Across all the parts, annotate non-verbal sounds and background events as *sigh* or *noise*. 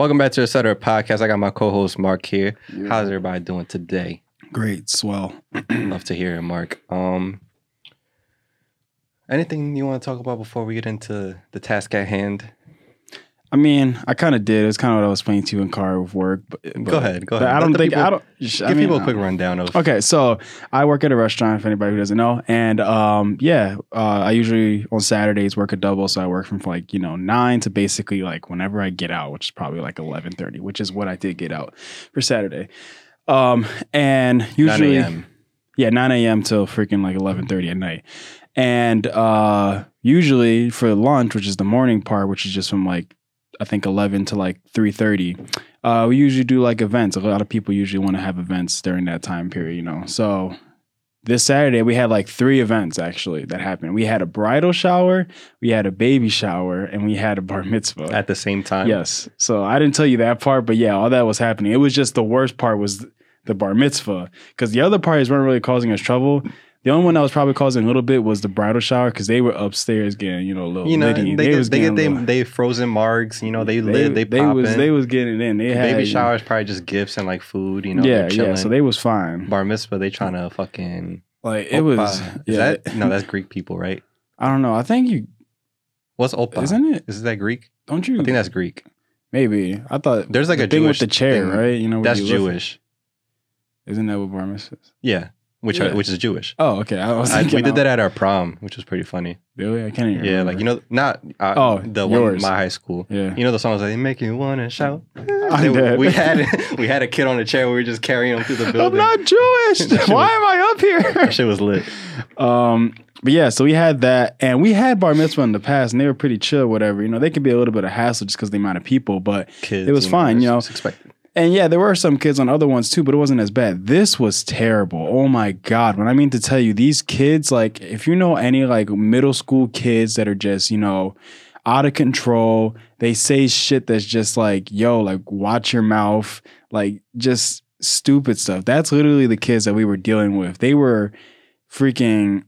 Welcome back to the Sutter Podcast. I got my co-host Mark here. How's everybody doing today? Great, swell. *clears throat* Love to hear it, Mark. Um, anything you want to talk about before we get into the task at hand? I mean, I kind of did. It was kind of what I was explaining to in car with work. But, Go ahead, go ahead. I don't think people- I don't. Give I mean, people a uh, quick rundown of. Okay, so I work at a restaurant. If anybody who doesn't know, and um, yeah, uh, I usually on Saturdays work a double. So I work from like you know nine to basically like whenever I get out, which is probably like eleven thirty, which is what I did get out for Saturday. Um, and usually, a.m. yeah, nine a.m. till freaking like eleven thirty at night, and uh, usually for lunch, which is the morning part, which is just from like I think eleven to like three thirty. Uh, we usually do like events. A lot of people usually want to have events during that time period, you know. So this Saturday we had like three events actually that happened. We had a bridal shower, we had a baby shower, and we had a bar mitzvah. at the same time. Yes. So I didn't tell you that part, but yeah, all that was happening. It was just the worst part was the bar mitzvah because the other parties weren't really causing us trouble. The only one that was probably causing a little bit was the bridal shower because they were upstairs getting you know a little You know, litty. they, was get, they get they, little- they frozen margs. You know, they, they, live, they, they was in. they was getting it in. They had Baby shower is probably just gifts and like food. You know, yeah, yeah. chilling. So they was fine. bar mitzvah. They trying to fucking. Like it was. Is Yeah, that no? That's Greek people, right? I don't know. I think you What's opa? isn't it? Is that Greek? Don't you? I think that's Greek. maybe. I thought There's like the a thing Jewish with the chair, thing. right? You know, That's you. Jewish. Isn't that what bar mitzvah is? Yeah, which Yeah. are, which is Jewish. Oh, okay. I was I, we did uh, that at our prom, which was pretty funny. Really? I can't even. Yeah, like you know, not uh, Oh, the one yours. in my high school. Yeah. You know the songs like "They Make You Wanna Shout." *laughs* They- we had *laughs* we had a kid on the chair. We were just carrying him through the *laughs* building. I'm not Jewish. Why was- am I up here? that shit was lit. Um, but yeah, so we had that, and we had bar mitzvah in the past, and they were pretty chill, whatever. You know, they could be a little bit of hassle just because the amount of people, but Kids, It was fine, you know. expected. And yeah, there were some kids on other ones too, but it wasn't as bad. This was terrible. Oh my god! When I mean to tell you, these kids, like, if you know any like middle school kids that are just you know out of control, they say shit that's just like, yo, like, watch your mouth, like, just stupid stuff. That's literally the kids that we were dealing with. They were freaking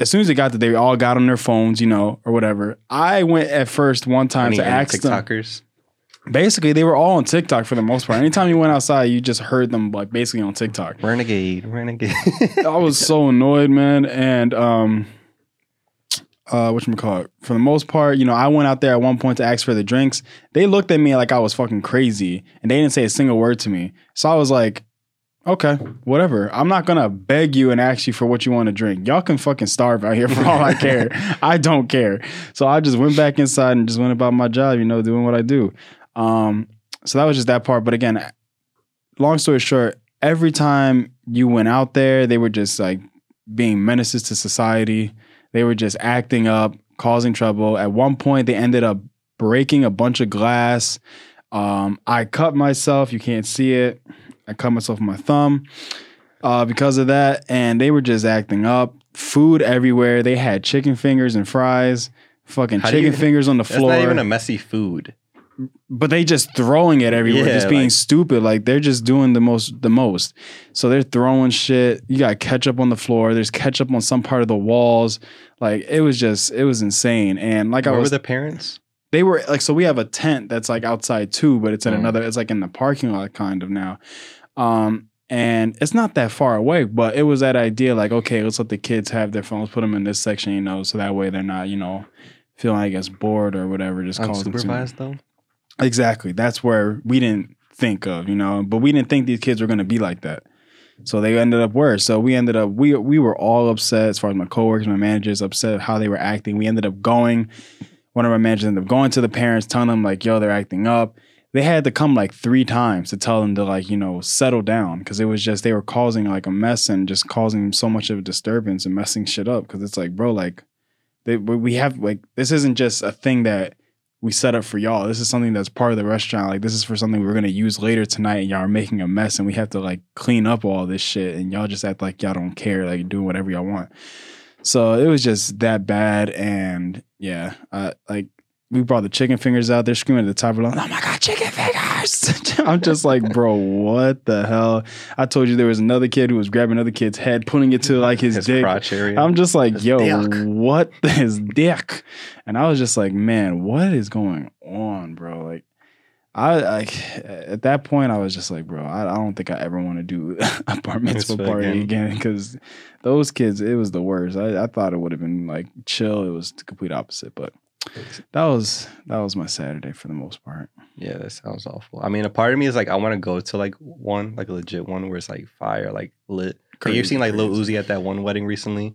as soon as they got that, they all got on their phones, you know, or whatever. I went at first one time Any, to ask them. Basically, they were all on TikTok for the most part. Anytime you went outside, you just heard them like basically on TikTok. Renegade, renegade. *laughs* I was so annoyed, man. And um, uh, what call it? For the most part, you know, I went out there at one point to ask for the drinks. They looked at me like I was fucking crazy, and they didn't say a single word to me. So I was like, okay, whatever. I'm not gonna beg you and ask you for what you want to drink. Y'all can fucking starve out here for all I care. *laughs* I don't care. So I just went back inside and just went about my job, you know, doing what I do. Um, so that was just that part. But again, long story short, every time you went out there, they were just like being menaces to society. They were just acting up, causing trouble. At one point, they ended up breaking a bunch of glass. Um, I cut myself. You can't see it. I cut myself with my thumb uh, because of that. And they were just acting up. Food everywhere. They had chicken fingers and fries. Fucking How chicken you- fingers on the *laughs* floor not even a messy food. But they just throwing it everywhere, Yeah, just being like- stupid. Like they're just doing the most, the most. So they're throwing shit. You got ketchup on the floor. There's ketchup on some part of the walls. Like it was just, it was insane. And like Where I were was, the parents? they were like, so we have a tent that's like outside too, but it's in Mm. another. It's like in the parking lot kind of now. Um, and it's not that far away, but it was that idea like, okay, let's let the kids have their phones, put them in this section, you know, so that way they're not, you know, feeling I guess bored or whatever. Just causing too- Unsupervised though. Exactly. That's where we didn't think of, you know, but we didn't think these kids were going to be like that. So they ended up worse. So we ended up we we were all upset as far as my coworkers, my managers upset how they were acting. We ended up going. One of our managers ended up going to the parents, telling them like, "Yo, they're acting up." They had to come like three times to tell them to like you know settle down because it was just they were causing like a mess and just causing so much of a disturbance and messing shit up. Because it's like, bro, like they, we have like this isn't just a thing that we set up for y'all. This is something that's part of the restaurant. Like this is for something we're gonna use later tonight, and y'all are making a mess, and we have to like clean up all this shit, and y'all just act like y'all don't care, like doing whatever y'all want. So it was just that bad, and yeah, uh, like we brought the chicken fingers out. They're screaming at the top of the lungs, "Oh my god, chicken fingers!" *laughs* I'm just like, bro, what the hell? I told you there was another kid who was grabbing another kid's head, putting it to like his, His dick. crotch area. I'm just like, His yo, dick. what his dick? And I was just like, man, what is going on, bro? Like, I, like at that point I was just like, bro, I, I don't think I ever want to do *laughs* a bar mitzvah party again. *laughs* again because those kids, it was the worst. I, I thought it would have been like chill. It was the complete opposite, but that was that was my Saturday for the most part. Yeah, that sounds awful. I mean, a part of me is like, I want to go to like one, like a legit one where it's like fire, like lit. You've seen like Lil. Uzi at that one wedding recently.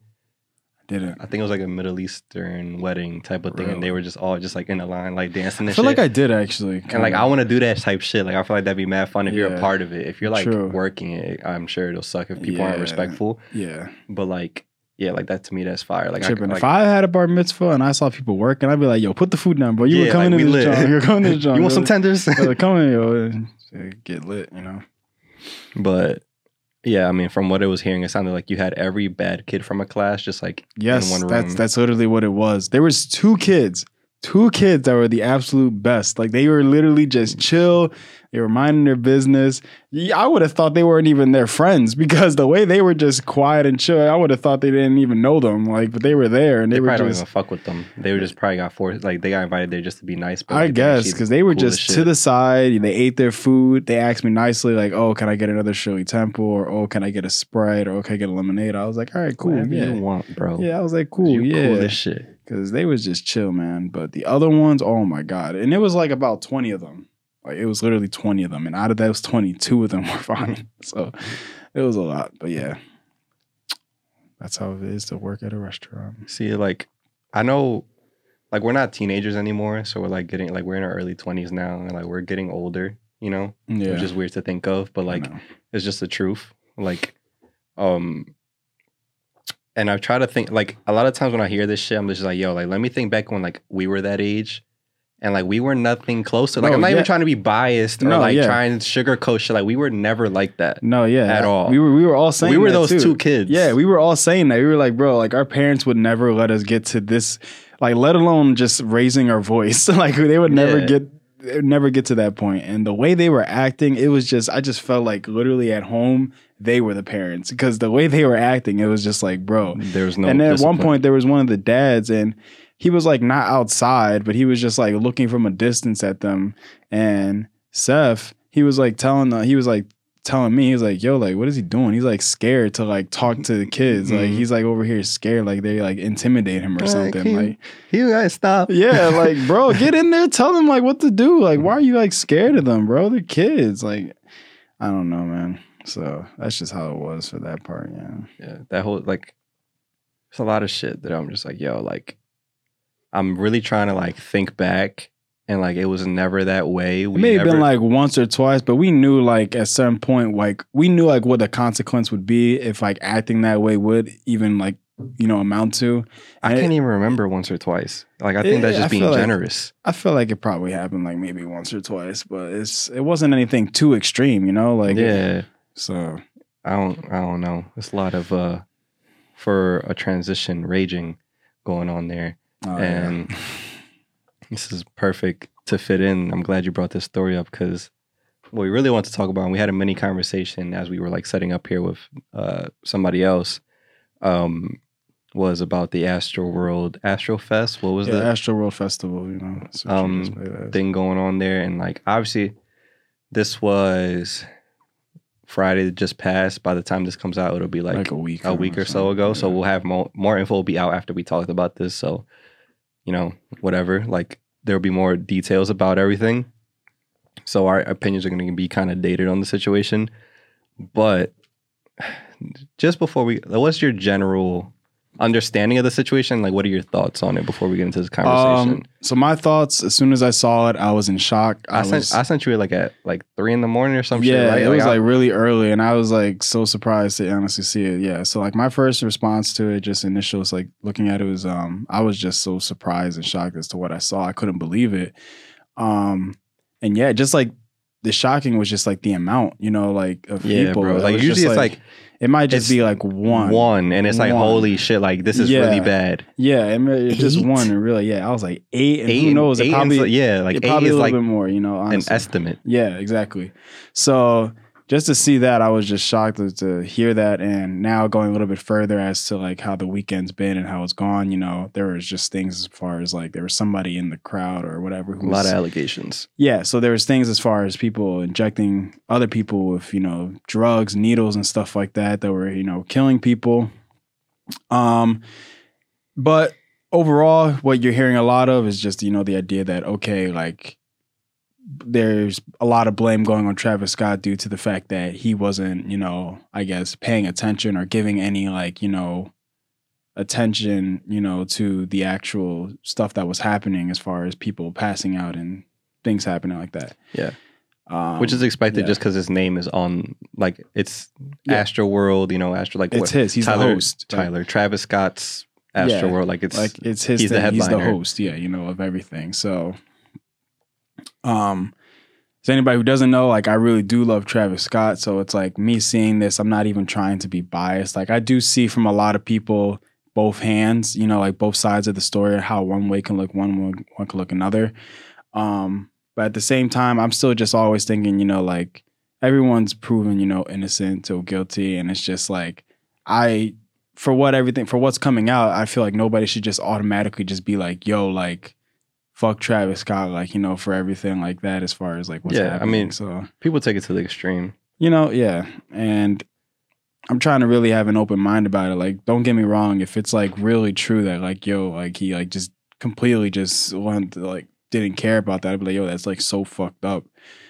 I Didn't I think it was like a Middle Eastern wedding type of thing, and they were just all just like in a line, like dancing and I feel shit. like I did actually. and like I want to do that type shit. Like I feel like that'd be mad fun if you're a part of it. If you're like True. working it, I'm sure it'll suck if people aren't respectful. yeah. But like, yeah, like that to me, that's fire. Like, I, like if I had a bar mitzvah and I saw people working, I'd be like, "Yo, put the food down, bro. You were coming like, to we this joint. *laughs* You're coming to this *laughs* joint. you want some tenders? Yo, *laughs* Come in, yo, get lit. You know. but yeah, I mean, from what I was hearing, it sounded like you had every bad kid from a class just like Yes, in one room. that's that's literally what it was. There was two kids, two kids that were the absolute best. Like they were literally just chill. They were minding their business. I would have thought they weren't even their friends *laughs* because the way they were just quiet and chill, I would have thought they didn't even know them. Like, but they were there and they, they, were just. don't even fuck with them. They were just probably got forced. Like they got invited there just to be nice. But I like, guess because they were cool just to the side. They ate their food. They asked me nicely, like, "Oh, can I get another Shirley Temple?" or "Oh, can I get a Sprite?" or "Oh, can I get a lemonade?" I was like, "All right, cool, Whatever yeah, you want, bro. yeah." I was like, "Cool, you yeah." cool as shit. Because they was just chill, man. But the other ones, oh my god! And it was like about twenty of them. Like it was literally twenty of them, and out of those twenty, two of them *laughs* were fine. So it was a lot. But yeah, that's how it is to work at a restaurant. See, like, I know, like, we're not teenagers anymore, so we're like getting like we're in our early twenties now, and like we're getting older, you know, Yeah, which is weird to think of, but like it's just the truth. Like, um, and I've tried to think like a lot of times when I hear this shit, I'm just like, yo, like let me think back when like we were that age. And like we were nothing close to Like No, I'm not yeah. even trying to be biased or No, like yeah. trying to sugarcoat shit. Like we were never like that. no, yeah, at all. We were we were all saying that. we were those too. two kids. Yeah, we were all saying that. We were like, bro, like our parents would never let us get to this, like, let alone just raising our voice. *laughs* like they would never Yeah. get would never get to that point. And the way they were acting, it was just I just felt like literally at home they were the parents because the way they were acting, it was just like, bro. there was no. and then at one point there was one of the dads and he was like not outside, but he was just like looking from a distance at them. And Seth, he was like telling the, he was like telling me, he was like, yo, like, what is he doing? He's like scared to like talk to the kids. Like Mhm. he's like over here scared, like they like intimidate him or Like, something. he- Like, you guys stop. yeah, like, *laughs* bro, get in there, tell them like what to do. Like, why are you like scared of them, bro? They're kids. Like, I don't know, man. So that's just how it was for that part, yeah. yeah, that whole like, it's a lot of shit that I'm just like, yo, like, I'm really trying to like think back, and like it was never that way. It may have been like once or twice, but we knew like at some point, like we knew like what the consequence would be if like acting that way would even like you know amount to. I can't it- even remember once or twice. Like I think Yeah, that's I just being feel like- generous. I feel like it probably happened like maybe once or twice, but it's it wasn't anything too extreme, you know. Like yeah, so I don't, I don't know. It's a lot of uh, for a transition raging going on there. oh, yeah. *laughs* this is perfect to fit in. I'm glad you brought this story up because what we really want to talk about, and we had a mini conversation as we were like setting up here with uh, somebody else, um, was about the Astro World Astro Fest. What was yeah, the Astro World Festival, you know. that's what you Um, just played as. thing going on there? And like, obviously, this was Friday that just passed. By the time this comes out, it'll be like, like a week, a week or so something, ago. So we'll have more more info will be out after we talked about this. So, you know, whatever. Like there'll be more details about everything. So our opinions are going to be kind of dated on the situation. But *sighs* just before we, what's your general understanding of the situation? Like, what are your thoughts on it before we get into this conversation? Um, so my thoughts, as soon as I saw it, I was in shock. I, I, sent was, I sent you like at like three in the morning or something. yeah, shit, right? it was I- like really early, and I was like so surprised to honestly see it. Yeah, so like my first response to it, just initial, was like looking at it was, um, I was just so surprised and shocked as to what I saw. I couldn't believe it. Um, and yeah, just like the shocking was just like the amount, you know, like of yeah, people. bro. Like usually it's like it might just it's be like one, one, and it's like holy shit, like this is Yeah. really bad. yeah, it just one, and really, yeah, I was like eight, and eight who knows? It eight probably, so- yeah, like eight probably is a little like bit more, you know, an estimate. Yeah, exactly. So just to see that, I was just shocked to, to hear that. And now going a little bit further as to like how the weekend's been and how it's gone, you know, there was just things as far as like there was somebody in the crowd or whatever A lot was of allegations. yeah, so there was things as far as people injecting other people with, you know, drugs, needles and stuff like that that were, you know, killing people. Um but overall what you're hearing a lot of is just, you know, the idea that okay, like there's a lot of blame going on Travis Scott due to the fact that he wasn't, you know, I guess paying attention or giving any like, you know, attention, you know, to the actual stuff that was happening as far as people passing out and things happening like that. Yeah. Um, Which is expected yeah. just because his name is on, like, it's Yeah. Astro World, you know, Astro, like, it's what? his. He's Tyler, the host. Like- Tyler, Travis Scott's Astro Yeah. World. Like, it's, like it's his he's the thing. he's the host yeah you know of everything so um so anybody who doesn't know like i really do love travis scott so it's like me seeing this i'm not even trying to be biased. Like i do see from a lot of people both hands you know like both sides of the story how one way can look one way one can look another. Um but at the same time i'm still just always thinking you know like everyone's proven you know innocent or guilty and it's just like i for what everything for what's coming out, I feel like nobody should just automatically just be like, "Yo, like, fuck Travis Scott," like you know, for everything like that. As far as like what's Yeah, I mean- so people take it to the extreme. you know, yeah, and I'm trying to really have an open mind about it. Like, don't get me wrong, if it's like really true that like, yo, like he like just completely just wanted to, like didn't care about that, I'd be like, yo, that's like so fucked up.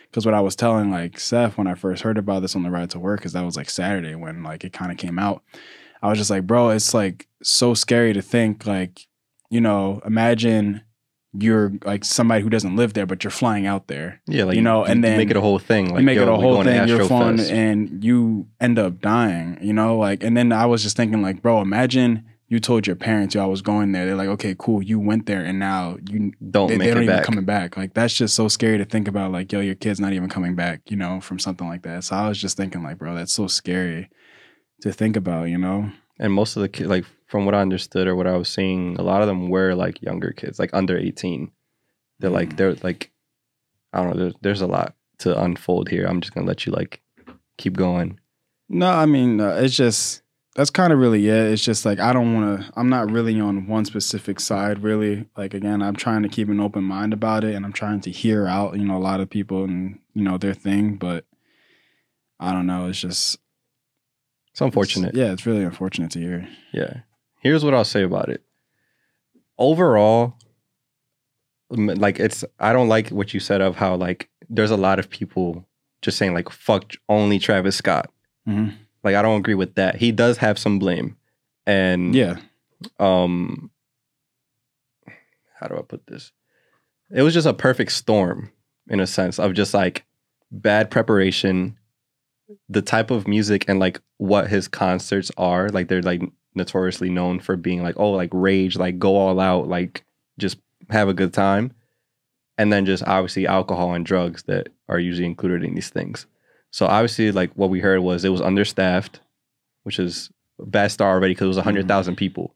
Because what I was telling like Seth when I first heard about this on the ride to work, because that was like Saturday when like it kind of came out. I was just like, bro, it's like so scary to think like, you know, imagine you're like somebody who doesn't live there, but you're flying out there. Yeah, like You know, and then make it a whole thing. Like you make yo, it a whole thing, you're Astrofest. and you end up dying. You know, like, and then I was just thinking, like, bro, imagine you told your parents yo, I was going there. They're like, okay, cool, you went there, and now you don't they, make they don't it even back. coming back. Like that's just so scary to think about. Like, yo, your kid's not even coming back. You know, from something like that. So I was just thinking, like, bro, that's so scary to think about. You know. and most of the kids, like from what I understood or what I was seeing, a lot of them were like younger kids, like under eighteen. They're like Mhm. they're like, I don't know. There's there's a lot to unfold here. I'm just gonna let you like keep going. No, I mean, uh, it's just that's kind of really it. It's just like I don't want to. I'm not really on one specific side. Really, like again, I'm trying to keep an open mind about it, and I'm trying to hear out, you know, a lot of people and you know their thing. But I don't know. It's just It's unfortunate. yeah, it's really unfortunate to hear. Yeah. Here's what I'll say about it. Overall, like it's I don't like what you said of how like there's a lot of people just saying like fuck only Travis Scott. Mhm. Like I don't agree with that. He does have some blame. And Yeah, um how do I put this? It was just a perfect storm in a sense of just like bad preparation, the type of music and like what his concerts are. Like they're like notoriously known for being like, oh, like rage, like go all out, like just have a good time. And then just obviously alcohol and drugs that are usually included in these things. So obviously, like what we heard was it was understaffed, which is a bad start already because it was 100,000 people.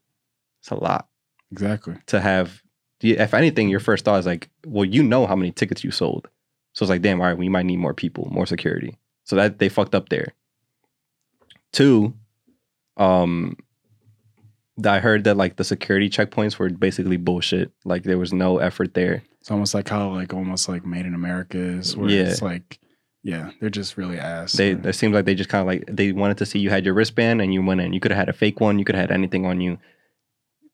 It's a lot exactly. to have. If anything, your first thought is like, well, you know how many tickets you sold. So it's like, damn, all right, we might need more people, more security. So that they fucked up there. Two, um, I heard that like the security checkpoints were basically bullshit. Like there was no effort there. It's almost like how like almost like Made in America is, where Yeah. it's like, yeah, they're just really ass. They Or- it seemed like they just kind of like they wanted to see you had your wristband and you went in. You could have had a fake one. You could have had anything on you,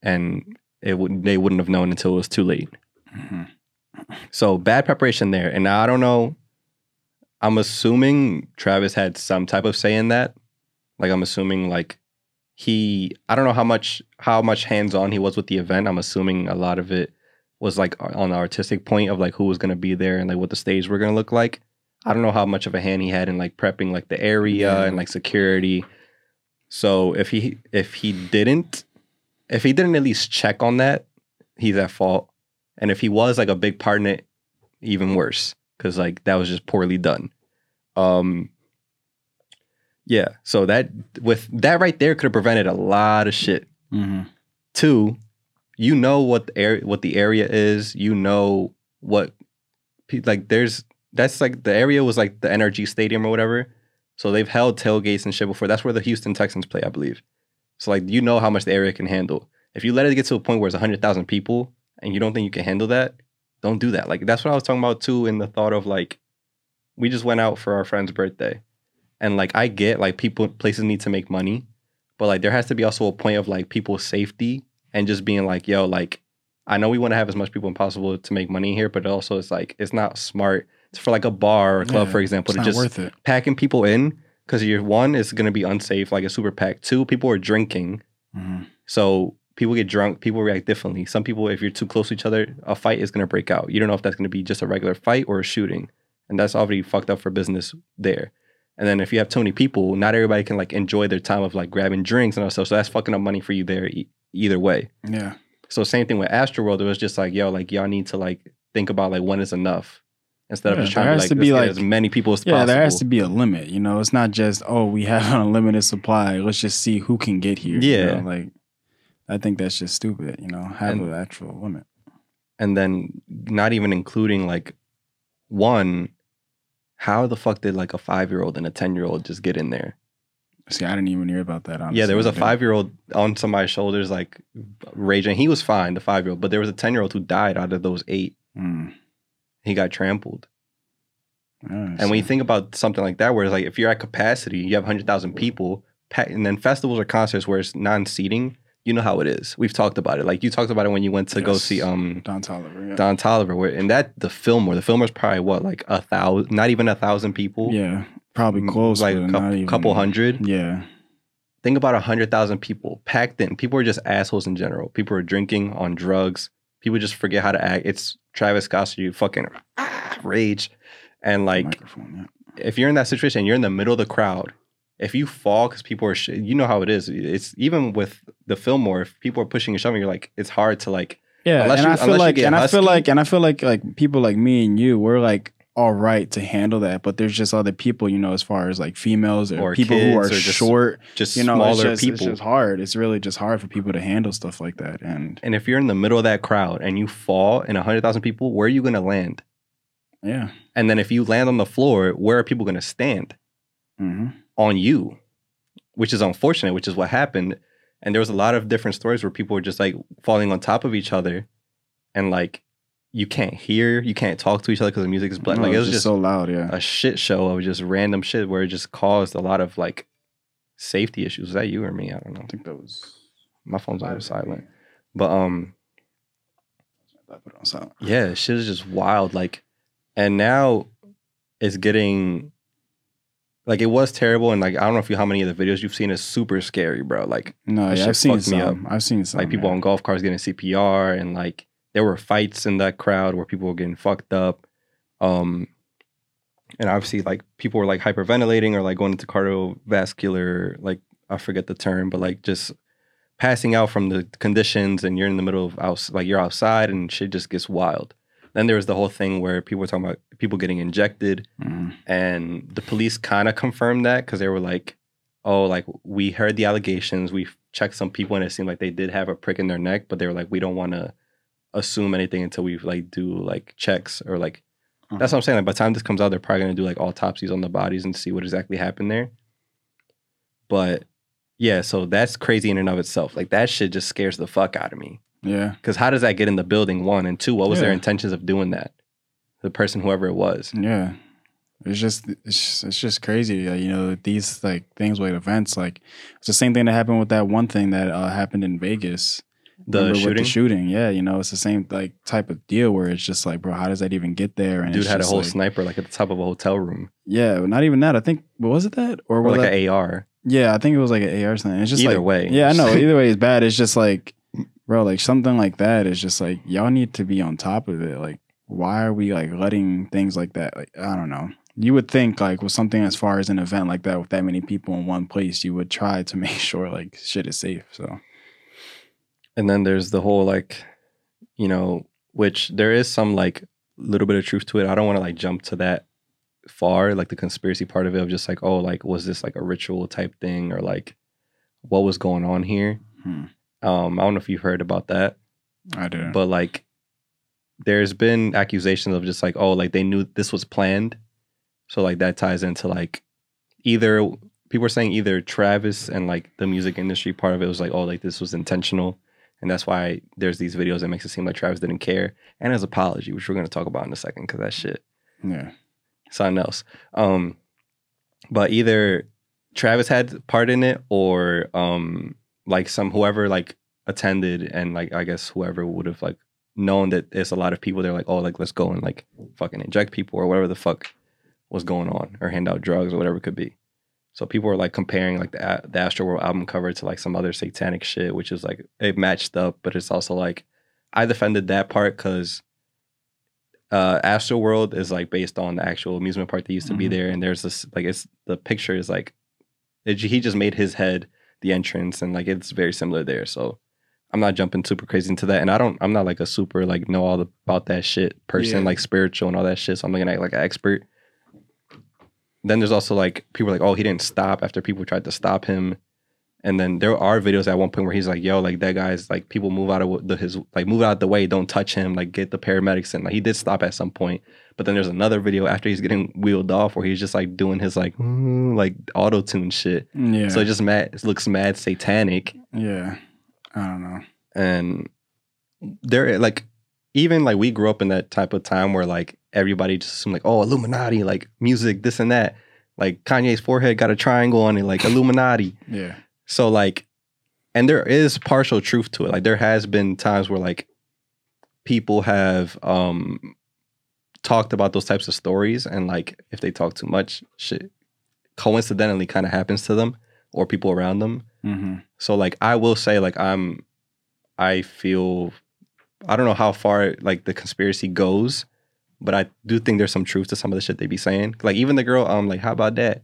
and it would they wouldn't have known until it was too late. Mhm. So bad preparation there. And now I don't know. I'm assuming Travis had some type of say in that. Like I'm assuming like he I don't know how much how much hands on he was with the event. I'm assuming a lot of it was like on the artistic point of like who was gonna be there and like what the stage were gonna look like. I don't know how much of a hand he had in like prepping like the area Yeah. and like security. So if he if he didn't if he didn't at least check on that, he's at fault. And if he was like a big part in it, even worse because like that was just poorly done. Um, yeah. So that with that right there could have prevented a lot of shit. Mhm. Two, you know what the area what the area is. You know what like there's that's like the area was like the NRG Stadium or whatever. So they've held tailgates and shit before. That's where the Houston Texans play, I believe. So like you know how much the area can handle. If you let it get to a point where it's hundred thousand people and you don't think you can handle that, don't do that. Like that's what I was talking about too. In the thought of like, we just went out for our friend's birthday, and like I get like people places need to make money, but like there has to be also a point of like people's safety and just being like, yo, like I know we want to have as much people as possible to make money here, but also it's like it's not smart for like a bar or a club, Yeah, for example, It's to just worth it. packing people in because you're one is going to be unsafe, like a super pack. Two, people are drinking, Mhm. so people get drunk. People react differently. Some people, if you're too close to each other, a fight is going to break out. You don't know if that's going to be just a regular fight or a shooting, and that's already fucked up for business there. And then if you have too many people, not everybody can like enjoy their time of like grabbing drinks and all stuff. So that's fucking up money for you there e- either way. Yeah. So same thing with Astroworld. It was just like, yo, like y'all need to like think about like when is enough instead of just trying to like, to be, like- as many people as possible. Yeah, possible. there has to be a limit. You know, it's not just oh we have an *laughs* unlimited supply. Let's just see who can get here. you Yeah. know, like I think that's just stupid. You know, have And- an actual limit. and then not even including like one how the fuck did like a five year old and a ten year old just get in there? See, I didn't even hear about that. Honestly. yeah, there was a five year old on somebody's shoulders, like raging. He was fine, the five year old, but there was a ten year old who died out of those eight. Mm. He got trampled. Yeah, And when you think about something like that, where it's like if you're at capacity, you have hundred thousand people, and then festivals or concerts where it's non-seating, you know how it is. We've talked about it. Like you talked about it when you went to go see um Don Toliver, yeah. Don Toliver, where and that the Fillmore, the Fillmore's probably what like a thousand, not even a thousand people, yeah, probably close, like a couple, even, couple hundred. Yeah, Think about a hundred thousand people packed in. People are just assholes in general. People are drinking on drugs. People just forget how to act. It's Travis Scott, you fucking rage, and like. Yeah. if you're in that situation, you're in the middle of the crowd. If you fall because people are, sh- you know how it is. It's even with the Fillmore. If people are pushing and shoving, you're like, it's hard to like. Yeah, and you- I feel like, and I feel like, and I feel like, like people like me and you, we're like all right to handle that, but there's just other people, you know, as far as like females or, Or people who are just short, Just you know, smaller just, people. It's just hard. It's really just hard for people to handle stuff like that, and and if you're in the middle of that crowd and you fall in a hundred thousand people, where are you going to land? yeah, And then if you land on the floor, where are people going to stand hmm on you? Which is unfortunate. Which is what happened. And there was a lot of different stories where people were just like falling on top of each other, and like you can't hear, you can't talk to each other because the music is black. like it was just so loud. Yeah, a shit show of just random shit where it just caused a lot of like safety issues. Was that you or me? I don't know. I think that was. My phone's on silent. But um I put it on silent. yeah, shit is just wild. Like and now it's getting like it was terrible and like I don't know if you how many of the videos you've seen is super scary, bro. Like No, yeah, I've seen fucked me some. I've seen some. like people yeah. on golf cars getting CPR and like there were fights in that crowd where people were getting fucked up. Um and obviously like people were like hyperventilating or like going into cardiovascular like I forget the term, but like just passing out from the conditions and you're in the middle of out like you're outside and shit just gets wild. Then there was the whole thing where people were talking about people getting injected Mhm. and the police kind of confirmed that because they were like, "Oh, like we heard the allegations. We checked some people, and it seemed like they did have a prick in their neck, but they were like, we don't want to assume anything until we like do like checks or like." That's what I'm saying. Like by the time this comes out, they're probably gonna do like autopsies on the bodies and see what exactly happened there. But yeah, so that's crazy in and of itself. Like that shit just scares the fuck out of me. Yeah, Because how does that get in the building? One and two, what was their intentions of doing that? The person, whoever it was. yeah. It's just it's just, it's just crazy. You know, these like things with events like it's the same thing that happened with that one thing that uh, happened in Vegas. The shooting. the shooting. Yeah, you know, it's the same like type of deal where it's just like, bro, how does that even get there? And Dude had a whole like, sniper like at the top of a hotel room, Yeah, not even that. I think was it that or, or was like that, an AR. Yeah, I think it was like an AR something. It's just Either like, way. Yeah, I know. *laughs* Either way is bad. It's just like, bro, like something like that is just like y'all need to be on top of it. Like, why are we like letting things like that? Like, I don't know. You would think like with something as far as an event like that with that many people in one place, you would try to *laughs* make sure like shit is safe. So And then there's the whole like, you know, which there is some like little bit of truth to it. I don't want to like jump to that far, like the conspiracy part of it of just like, oh, like was this like a ritual type thing or like what was going on here? Hmm. Um, I don't know if you've heard about that, I do. but like there's been accusations of just like, oh, like they knew this was planned. So like that ties into like either people are saying either Travis and like the music industry part of it was like, oh, like this was intentional. And that's why there's these videos that makes it seem like Travis didn't care. And his apology, which we're gonna talk about in a second, because that shit Yeah. something else. Um, but either Travis had part in it, or um, like some whoever like attended, and like I guess whoever would have like known that there's a lot of people. They're like, oh, like let's go and like fucking inject people or whatever the fuck was going on, or hand out drugs or whatever it could be. So people were like comparing like the the Astro World album cover to like some other satanic shit, which is like it matched up, but it's also like I defended that part because uh Astro World is like based on the actual amusement park that used to be Mhm. there, and there's this like it's the picture is like it, he just made his head the entrance, and like it's very similar there. So I'm not jumping super crazy into that, and I don't I'm not like a super like know all the, about that shit person, Yeah. like spiritual and all that shit. So I'm looking at like an expert. Then there's also like people like, oh, he didn't stop after people tried to stop him. And then there are videos at one point where he's like, "Yo, like that guy's like people move out of the his like move out the way, don't touch him, like get the paramedics in." Like he did stop at some point, but then there's another video after he's getting wheeled off where he's just like doing his like mm, like auto tune shit. Yeah. So it just mad it looks mad satanic, yeah. I don't know. and there like even like we grew up in that type of time where like everybody just assumed like oh Illuminati like music this and that like Kanye's forehead got a triangle on it like Illuminati. Yeah. So like, and there is partial truth to it. Like there has been times where like people have um talked about those types of stories, and like if they talk too much, shit coincidentally kind of happens to them or people around them. Mm-hmm. So like I will say like I'm I feel I don't know how far like the conspiracy goes, but I do think there's some truth to some of the shit they be saying. Like even the girl um like how about that?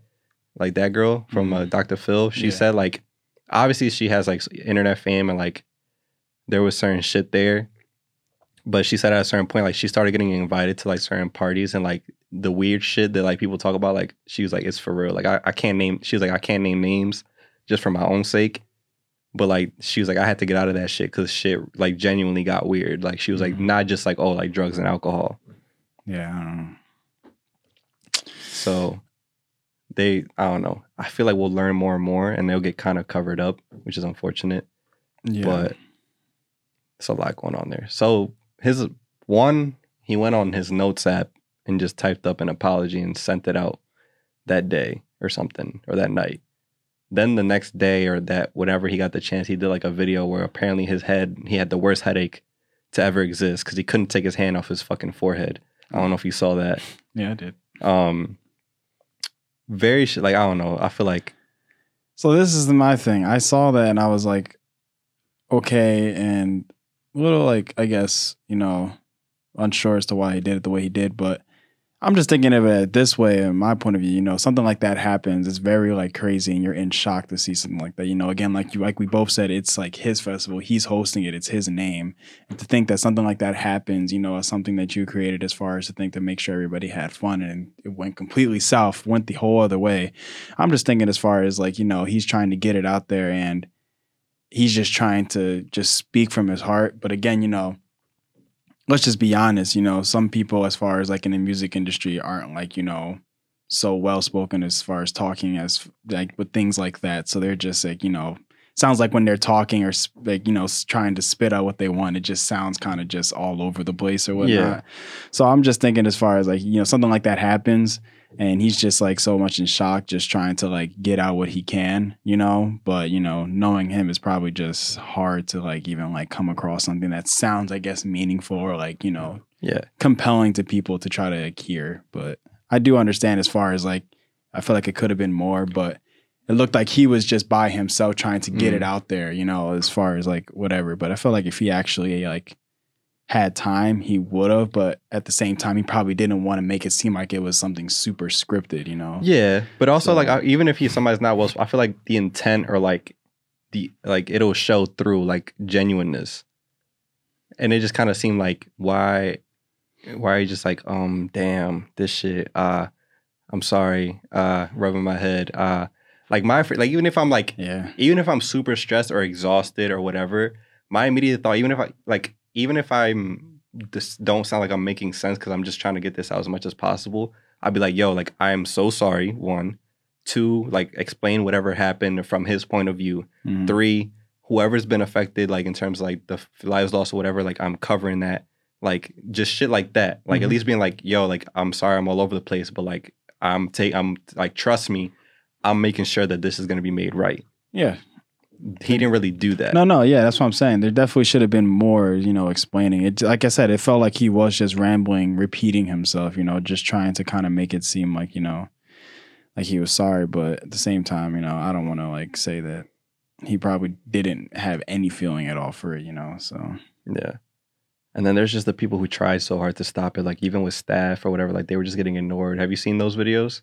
Like that girl from uh, Dr. Phil, she Yeah. said like obviously she has like internet fame and like there was certain shit there. But she said at a certain point like she started getting invited to like certain parties and like the weird shit that like people talk about like she was like it's for real. Like I, I can't name she was like I can't name names just for my own sake. But like she was like, I had to get out of that shit because shit like genuinely got weird. Like she was like, Mhm. not just like oh like drugs and alcohol. Yeah. I don't know. So they I don't know. I feel like we'll learn more and more, and they'll get kind of covered up, which is unfortunate. Yeah. But it's a lot going on there. So his one, he went on his notes app and just typed up an apology and sent it out that day or something or that night. Then the next day or that whatever he got the chance, he did like a video where apparently his head he had the worst headache to ever exist because he couldn't take his hand off his fucking forehead. I don't know if you saw that. yeah, I did. Um, very sh- like I don't know. I feel like So this is my thing. I saw that and I was like, okay, and a little like I guess you know unsure as to why he did it the way he did, but I'm just thinking of it this way, in my point of view. You know, something like that happens. It's very like crazy, and you're in shock to see something like that. You know, again, like you like we both said, it's like his festival. He's hosting it. It's his name. And to think that something like that happens, you know, as something that you created, as far as to think to make sure everybody had fun, and it went completely south, went the whole other way. I'm just thinking as far as like, you know, he's trying to get it out there and he's just trying to just speak from his heart. But again, you know, let's just be honest, you know, some people as far as like in the music industry aren't like, you know, so well spoken as far as talking as like with things like that. So they're just like, you know, sounds like when they're talking or like, you know, trying to spit out what they want, it just sounds kind of just all over the place or whatnot. Yeah. So I'm just thinking as far as like, you know, something like that happens and he's just like so much in shock just trying to like get out what he can you know? But you know knowing him is probably just hard to like even like come across something that sounds i guess meaningful or like you know yeah, compelling to people to try to like, hear. But i do understand as far as like i feel like it could have been more but it looked like he was just by himself trying to get Mm. it out there you know as far as like whatever. But i felt like if he actually like had time, he would have, but at the same time, he probably didn't want to make it seem like it was something super scripted, you know? yeah. But also So- like even if he somebody's not well, I feel like the intent or like the like it'll show through like genuineness, and it just kind of seemed like why why are you just like um damn this shit uh I'm sorry uh rubbing my head uh like my like even if I'm like Yeah. even if I'm super stressed or exhausted or whatever, my immediate thought, even if I like, even if I'm don't sound like I'm making sense because I'm just trying to get this out as much as possible, I'd be like, yo, like I am so sorry. One, Two, like explain whatever happened from his point of view. Mhm. Three, whoever's been affected, like in terms of like the lives lost or whatever, like I'm covering that. Like just shit like that. Like at Mhm. least being like, yo, like I'm sorry, I'm all over the place, but like I'm take, I'm like, trust me, I'm making sure that this is gonna be made right. Yeah. He didn't really do that. No, no, yeah, that's what I'm saying. There definitely should have been more, you know, explaining it. Like I said, it felt like he was just rambling, repeating himself, you know, just trying to kind of make it seem like, you know, like he was sorry, but at the same time, you know, I don't want to like say that he probably didn't have any feeling at all for it, you know. So Yeah. And then there's just the people who tried so hard to stop it, like even with staff or whatever, like they were just getting ignored. Have you seen those videos?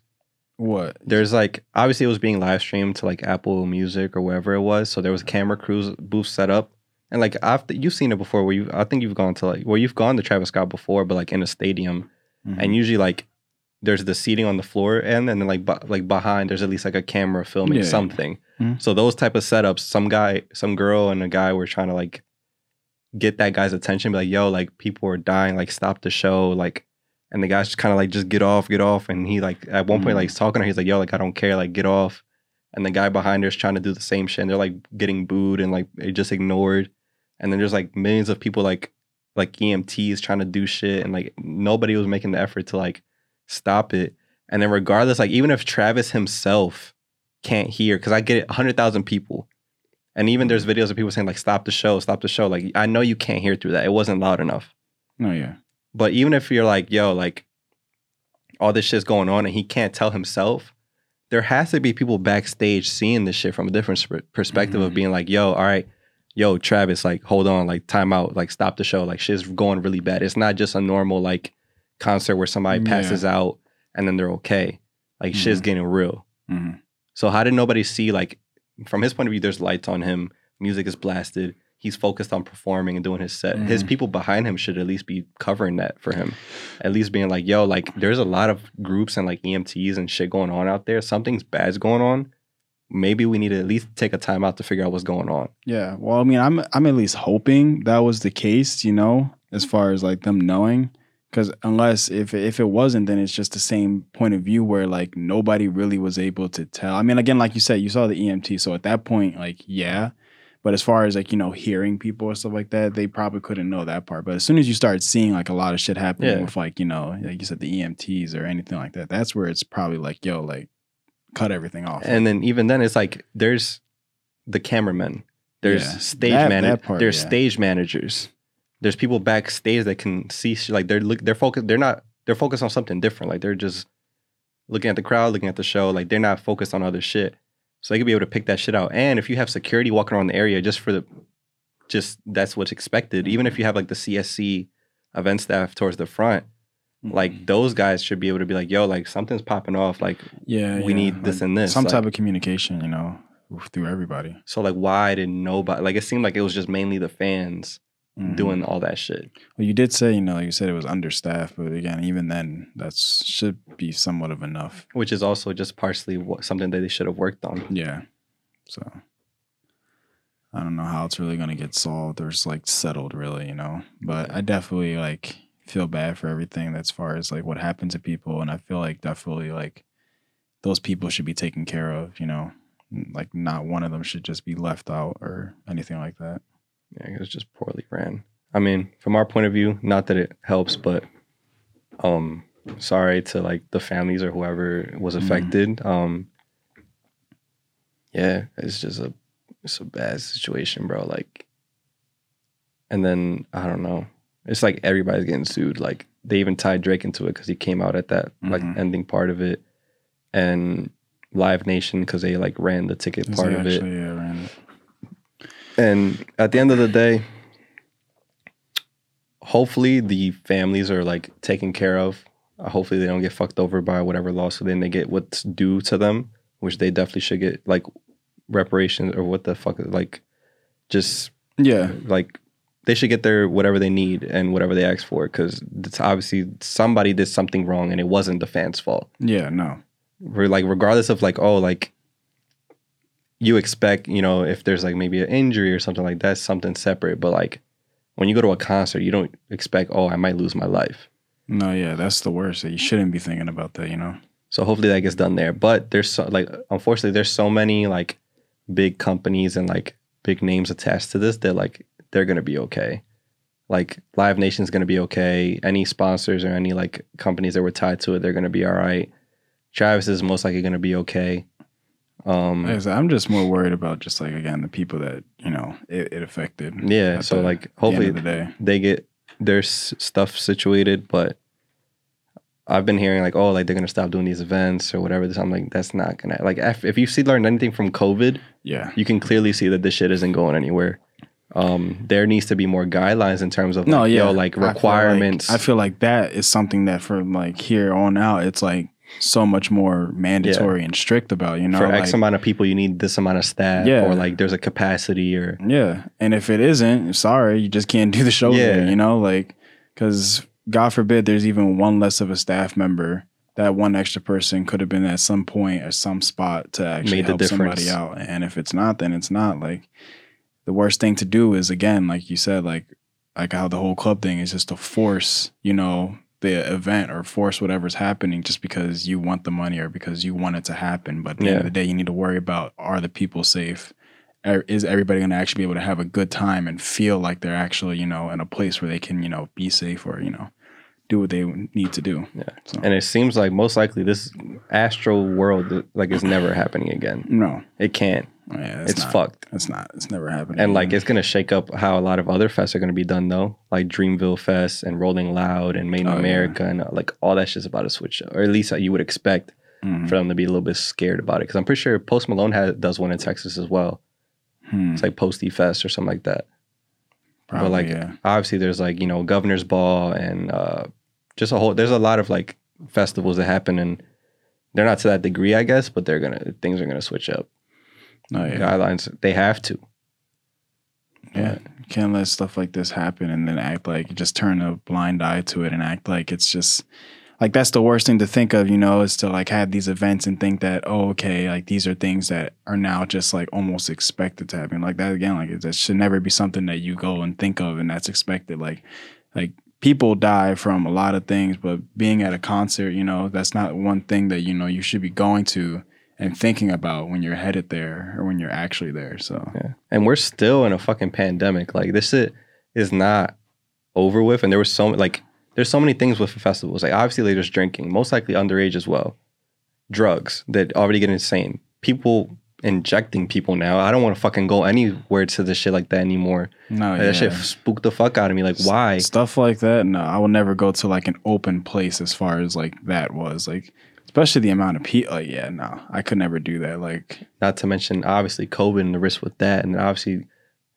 What? There's like obviously it was being live streamed to like Apple Music or wherever it was. So there was camera crews booths set up. And like after you've seen it before where you I think you've gone to like well you've gone to Travis Scott before, but like in a stadium. Mhm. And usually like there's the seating on the floor end and then like bu- like behind there's at least like a camera filming Yeah. something. Mhm. So those type of setups, some guy, some girl and a guy were trying to like get that guy's attention, be like, yo, like people are dying, like stop the show, like and the guy's just kind of like just get off, get off. And he like at one point Mhm. like he's talking to her, he's like, yo, like I don't care, like get off. And the guy behind her is trying to do the same shit. And they're like getting booed and like just ignored. And then there's like millions of people like like EMTs trying to do shit and like nobody was making the effort to like stop it. And then regardless, like even if Travis himself can't hear, because I get it, hundred thousand people. And even there's videos of people saying like stop the show, stop the show. Like I know you can't hear through that. It wasn't loud enough. No, yeah. But even if you're like, yo, like all this shit's going on and he can't tell himself, there has to be people backstage seeing this shit from a different sp- perspective of Mhm. being like, yo, all right, yo, Travis, like, hold on, like, time out, like, stop the show. Like, shit's going really bad. It's not just a normal, like, concert where somebody Yeah. passes out and then they're okay. Like, shit's Mhm. getting real. hmm So, how did nobody see, like, from his point of view, there's lights on him, music is blasted. He's focused on performing and doing his set. His Mhm. people behind him should at least be covering that for him. At least being like, yo, like there's a lot of groups and like EMTs and shit going on out there. Something's bad's going on. Maybe we need to at least take a time out to figure out what's going on. Yeah. Well, I mean, I'm I'm at least hoping that was the case, you know, as far as like them knowing. Because unless if if it wasn't, then it's just the same point of view where like nobody really was able to tell. I mean, again, like you said, you saw the EMT, so at that point, like yeah. But as far as like you know, hearing people or stuff like that, they probably couldn't know that part. But as soon as you start seeing like a lot of shit happening Yeah. with like you know, like you said, the EMTs or anything like that, that's where it's probably like yo, like cut everything off. And then even then it's like there's the cameramen. There's Yeah. stage That- man there's yeah. stage managers. There's people backstage that can see like they're look they're focused they're not they're focused on something different. Like they're just looking at the crowd, looking at the show, like they're not focused on other shit. So they could be able to pick that shit out. And if you have security walking around the area just for the just that's what's expected. Even if you have like the CSC event staff towards the front, Mm-hmm. like those guys should be able to be like, yo, like something's popping off. Like yeah, we yeah, need this like, and this. some Like, type of communication, you know, through everybody. So like, why did nobody? Like, it seemed like it was just mainly the fans Mhm. doing all that shit. Well, you did say, you know, you said it was understaffed, but again, even then, that should be somewhat of enough. which is also just partially what, something that they should have worked on. Yeah. So I don't know how it's really gonna get solved or it's like settled, really, you know. But I definitely like feel bad for everything as far as like what happened to people, and I feel like definitely like those people should be taken care of, you know. Like not one of them should just be left out or anything like that. Yeah, it was just poorly ran. I mean, from our point of view, not that it helps, but um, sorry to like the families or whoever was Mhm. affected. Um, yeah, it's just a it's a bad situation, bro. Like, and then I don't know. It's like everybody's getting sued. Like they even tied Drake into it because he came out at that like Mhm. ending part of it, and Live Nation because they like ran the ticket part of it. yeah. And at the end of the day, hopefully the families are like taken care of. Hopefully they don't get fucked over by whatever lawsuit. So then they get what's due to them, which they definitely should get, like reparations or what the fuck, like just Yeah. like they should get their whatever they need and whatever they ask for because it's obviously somebody did something wrong and it wasn't the fans' fault Yeah, no. re- like regardless of like oh like you expect you know if there's like maybe an injury or something like that something separate but like when you go to a concert you don't expect oh i might lose my life No, yeah, that's the worst. You shouldn't be thinking about that, you know. So hopefully that gets done there. But there's so, like unfortunately there's so many like big companies and like big names attached to this that like they're gonna be okay. Like Live Nation's gonna be okay. Any sponsors or any like companies that were tied to it, they're gonna be all right. Travis is most likely gonna be okay. Um, Like said, I'm just more worried about just like again the people that you know it, it affected. yeah. So the- like hopefully the they get their s- stuff situated, but I've been hearing like, oh, like they're gonna stop doing these events or whatever. This I'm like, that's not gonna like. If, if you see learned anything from COVID, Yeah. you can clearly see that this shit isn't going anywhere. Um, there needs to be more guidelines in terms of like, No, yeah. yo, like I feel requirements. I feel like that is something that from like here on out, it's like so much more mandatory and strict about. You know, for like, X amount of people, you need this amount of staff, Yeah. or like there's a capacity, or Yeah, and if it isn't, sorry, you just can't do the show. Yeah. there, you know, like because God forbid there's even one less of a staff member. That one extra person could have been at some point at some spot to actually help somebody out. And if it's not, then it's not. Like the worst thing to do is again, like you said, like like how the whole club thing is just to force, you know, the event or force whatever's happening just because you want the money or because you want it to happen. But at the end of the day, you need to worry about are the people safe? Is everybody going to actually be able to have a good time and feel like they're actually, you know, in a place where they can, you know, be safe or, you know, do what they need to do. Yeah. So, and it seems like most likely this Astroworld like is never happening again. no, It can't. yeah, It's, not, fucked. It's not. It's never happening. And like it's gonna shake up how a lot of other fests are gonna be done though, like Dreamville Fest and Rolling Loud and Made in Oh, yeah. America and uh, like all that shit's about to switch up, or at least uh, you would expect Mhm. for them to be a little bit scared about it. Because I'm pretty sure Post Malone has, does one in Texas as well. Hmm, It's like Posty Fest or something like that. Probably, but like yeah. obviously there's like you know Governor's Ball and uh, just a whole there's a lot of like festivals that happen and they're not to that degree I guess, but they're gonna things are gonna switch up. Oh, yeah. Guidelines they have to. Yeah, you can't let stuff like this happen and then act like just turn a blind eye to it and act like it's just like that's the worst thing to think of, you know, is to like have these events and think that oh okay, like these are things that are now just like almost expected to happen. Like that again, like that should never be something that you go and think of and that's expected. Like like people die from a lot of things, but being at a concert, you know, that's not one thing that you know you should be going to and thinking about when you're headed there or when you're actually there. So Yeah. And we're still in a fucking pandemic. Like this is not over with. And there was so like there's so many things with festivals. Like obviously there's drinking, most likely underage as well. Drugs that already get insane. People injecting people now. I don't want to fucking go anywhere to this shit like that anymore. no, Like, yeah. That shit spooked the fuck out of me. Like why? Stuff like that. No, I will never go to like an open place as far as like that was like, especially the amount of people. Like, uh, yeah, no, I could never do that. Like, Not to mention obviously COVID and the risk with that. And obviously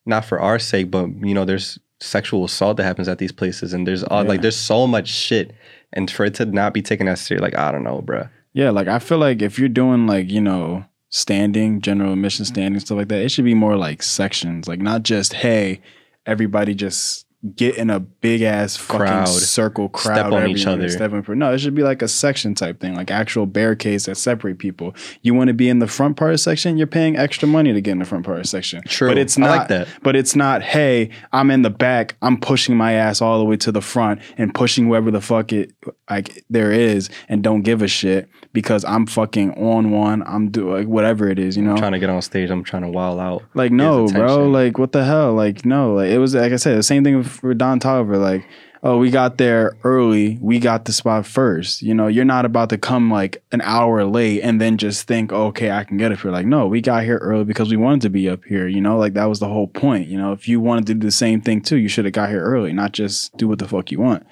not for our sake, but you know, there's sexual assault that happens at these places and there's uh, all Yeah. like there's so much shit. And for it to not be taken as serious, like I don't know, bruh. yeah, like I feel like if you're doing like you know standing general admission standing stuff like that, it should be more like sections, like not just hey, everybody just get in a big ass fucking Crowd. circle crowd Step on each other. Step on, no, it should be like a section type thing, like actual barricades that separate people. You want to be in the front part of the section, you're paying extra money to get in the front part of the section. True. but it's not like that. But it's not. Hey, I'm in the back. I'm pushing my ass all the way to the front and pushing whoever the fuck it like there is, and don't give a shit because I'm fucking on one. I'm doing like, whatever it is, you know. trying to get on stage. I'm trying to wild out. Like no, bro. Like what the hell? Like no. Like it was like I said, the same thing with for Don Toliver. Like oh, we got there early. We got the spot first. You know, you're not about to come like an hour late and then just think, oh, okay, I can get up here. Like no, we got here early because we wanted to be up here. You know, like that was the whole point. You know, if you wanted to do the same thing too, you should have got here early, not just do what the fuck you want.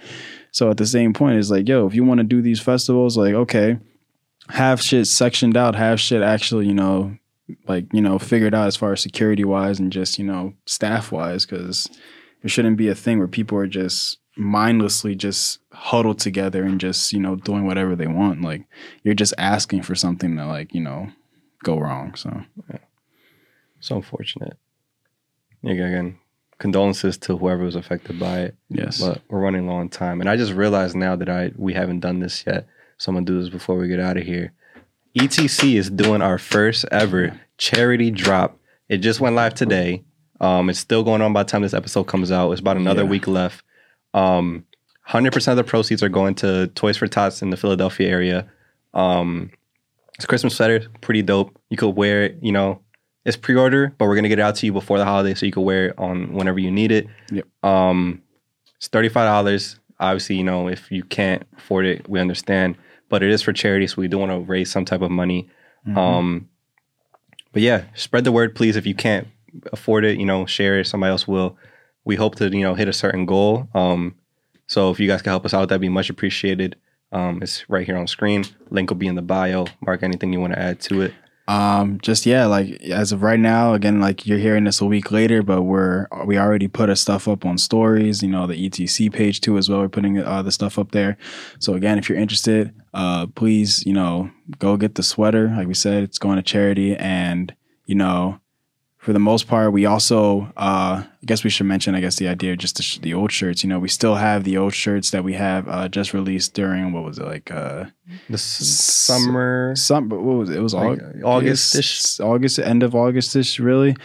So at the same point, it's like, yo, if you want to do these festivals, like okay, have shit sectioned out, have shit actually, you know, like you know figured out as far as security wise and just you know staff wise because there shouldn't be a thing where people are just mindlessly just huddled together and just you know doing whatever they want like you're just asking for something to like you know go wrong so So unfortunate. Yeah, again, condolences to whoever was affected by it. yes But we're running low on time, and I just realized now that I we haven't done this yet. So I'm gonna do this before we get out of here. ETC is doing our first ever charity drop. It just went live today. Um, it's still going on by the time this episode comes out. It's about another Yeah. week left. Um, 100% of the proceeds are going to Toys for Tots in the Philadelphia area. Um, it's a Christmas sweater, pretty dope. You could wear it. You know, it's pre-order, but we're gonna get it out to you before the holiday, so you can wear it on whenever you need it. Yep. Um, it's thirty-five dollars. Obviously, you know, if you can't afford it, we understand. But it is for charity, so we do want to raise some type of money. Mhm. Um, but yeah, spread the word, please. If you can't afford it, you know, share it. Somebody else will. We hope to, you know, hit a certain goal. Um, so if you guys can help us out, that'd be much appreciated. Um, it's right here on screen. Link will be in the bio. Mark, anything you want to add to it? Um, just yeah, like as of right now, again, like you're hearing this a week later, but we're we already put our stuff up on stories. You know, the ETC page too as well. We're putting uh, the stuff up there. So again, if you're interested, uh, please, you know, go get the sweater. Like we said, it's going to charity, and you know, for the most part, we also, uh, I guess we should mention, I guess the idea of just the, sh- the old shirts. You know, we still have the old shirts that we have uh, just released during what was it like? Uh, The s- summer. some what was it? It was Like, August, August-ish? End of August-ish, really.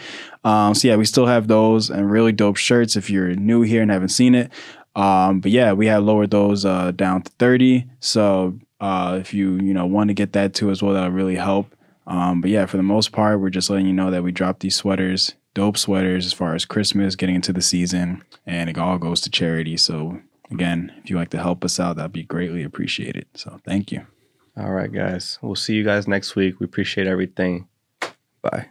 Um, so yeah, we still have those and really dope shirts. If you're new here and haven't seen it, um, but yeah, we have lowered those uh, down to thirty. So uh, if you you know want to get that too as well, that'll really help. Um, but yeah, for the most part, we're just letting you know that we dropped these sweaters, dope sweaters, as far as Christmas, getting into the season, and it all goes to charity. So again, if you like to help us out, that'd be greatly appreciated. So thank you. All right, guys. We'll see you guys next week. We appreciate everything. Bye.